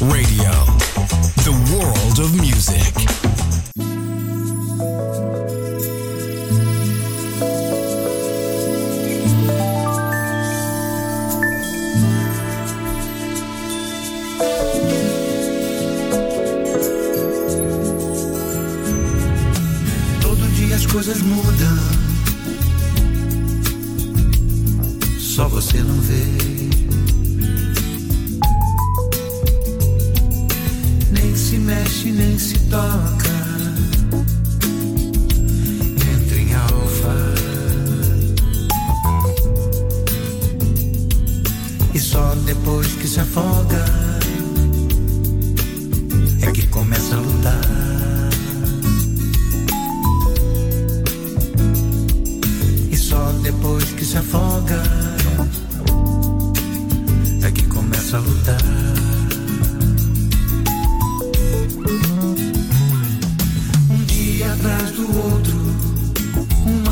Radio.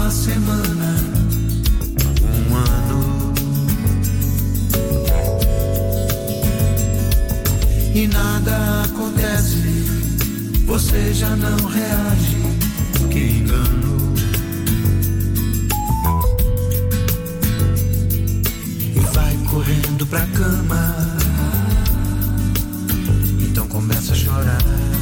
uma semana, um ano. E nada acontece, você já não reage. Que engano. E vai correndo pra cama, então começa a chorar.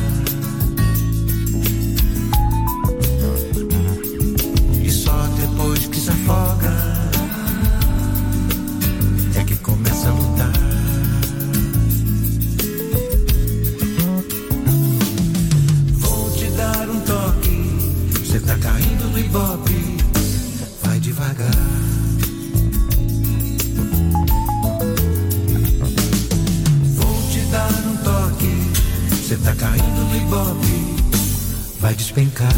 think I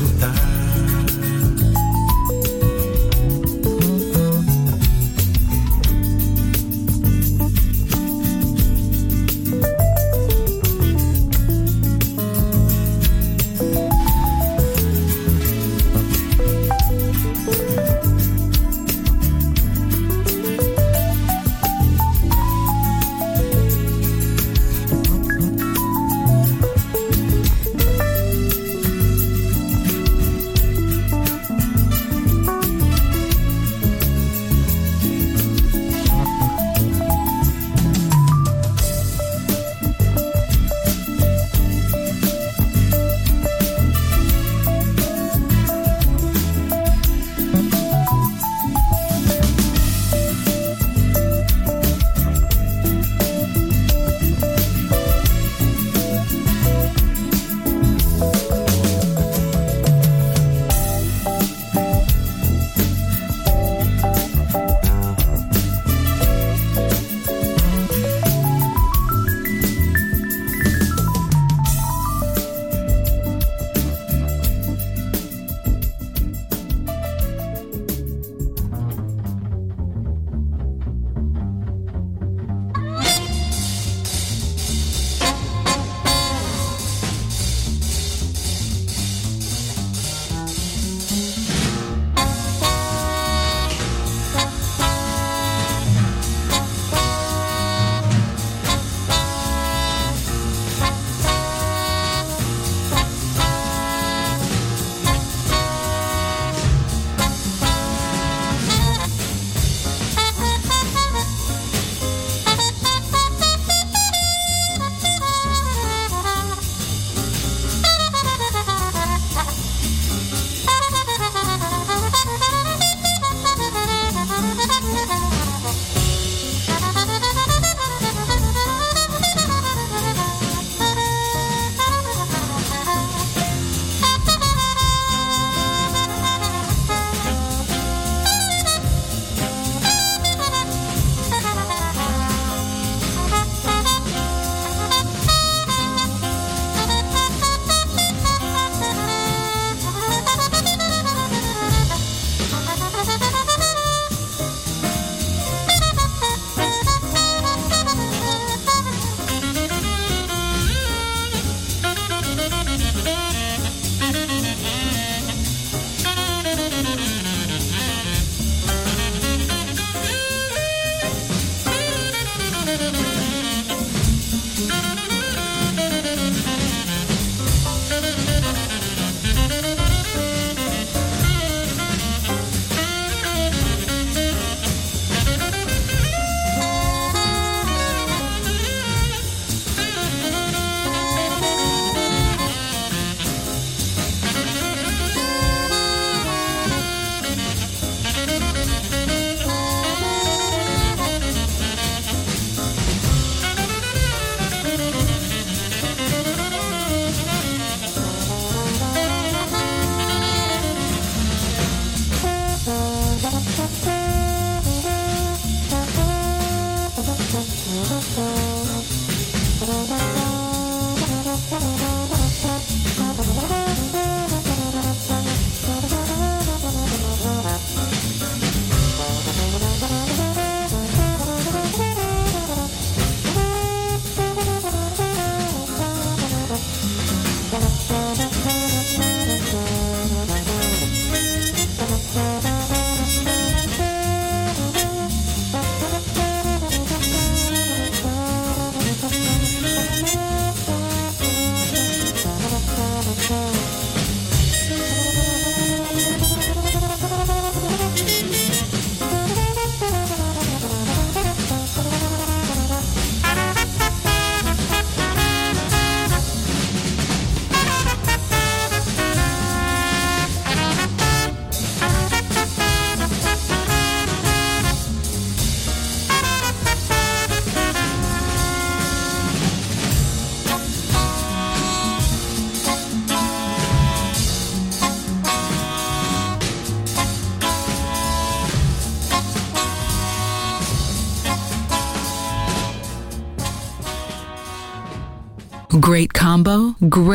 lutar.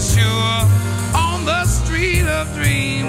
sure on the street of dreams.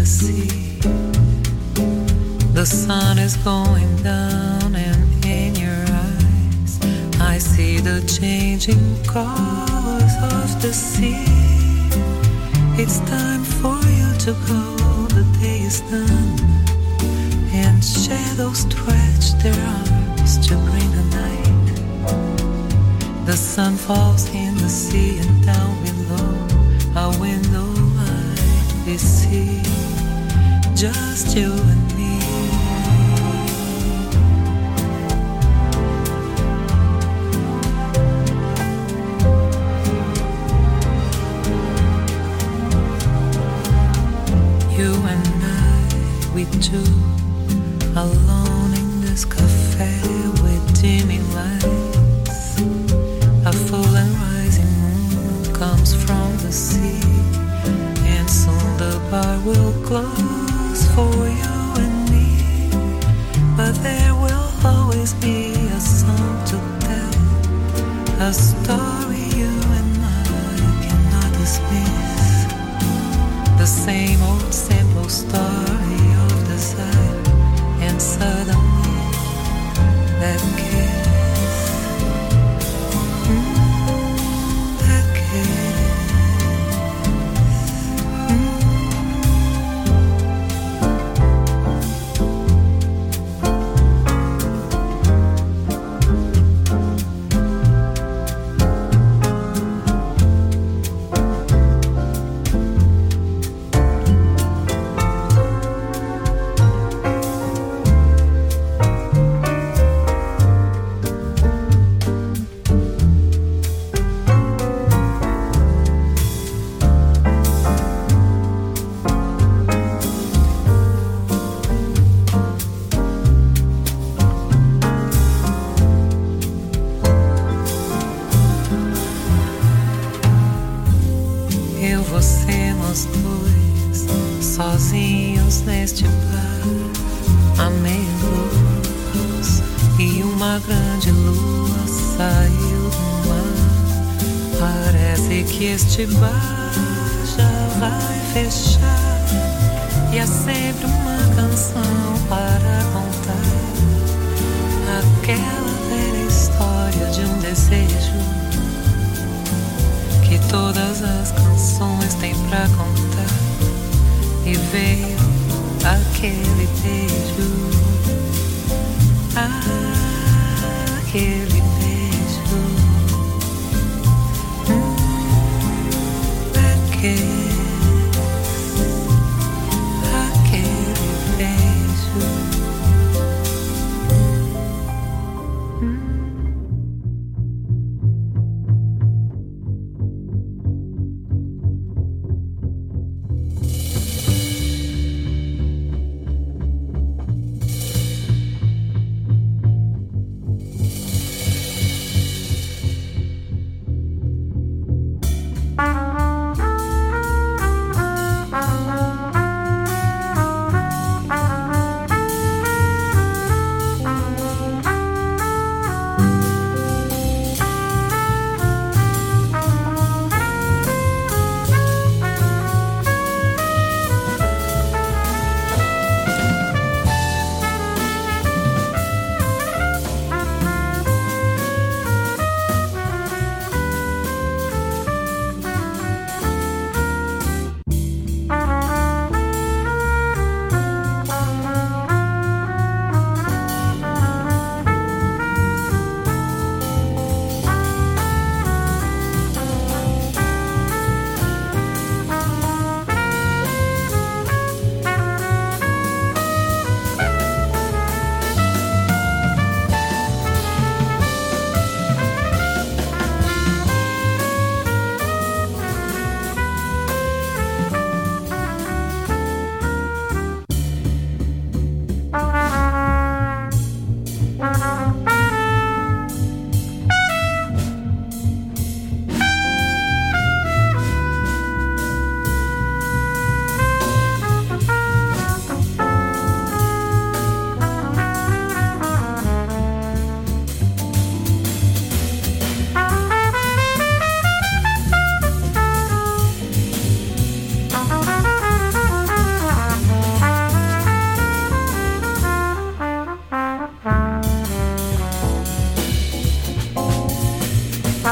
the sea. The sun is going down, and in your eyes, I see the changing colors of the sea. It's time for you to go, the day is done, and shadows stretch their arms to bring the night. The sun falls in the sea, and down below, our window cloudy sea, just you and me. You and I, we two.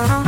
Uh-huh.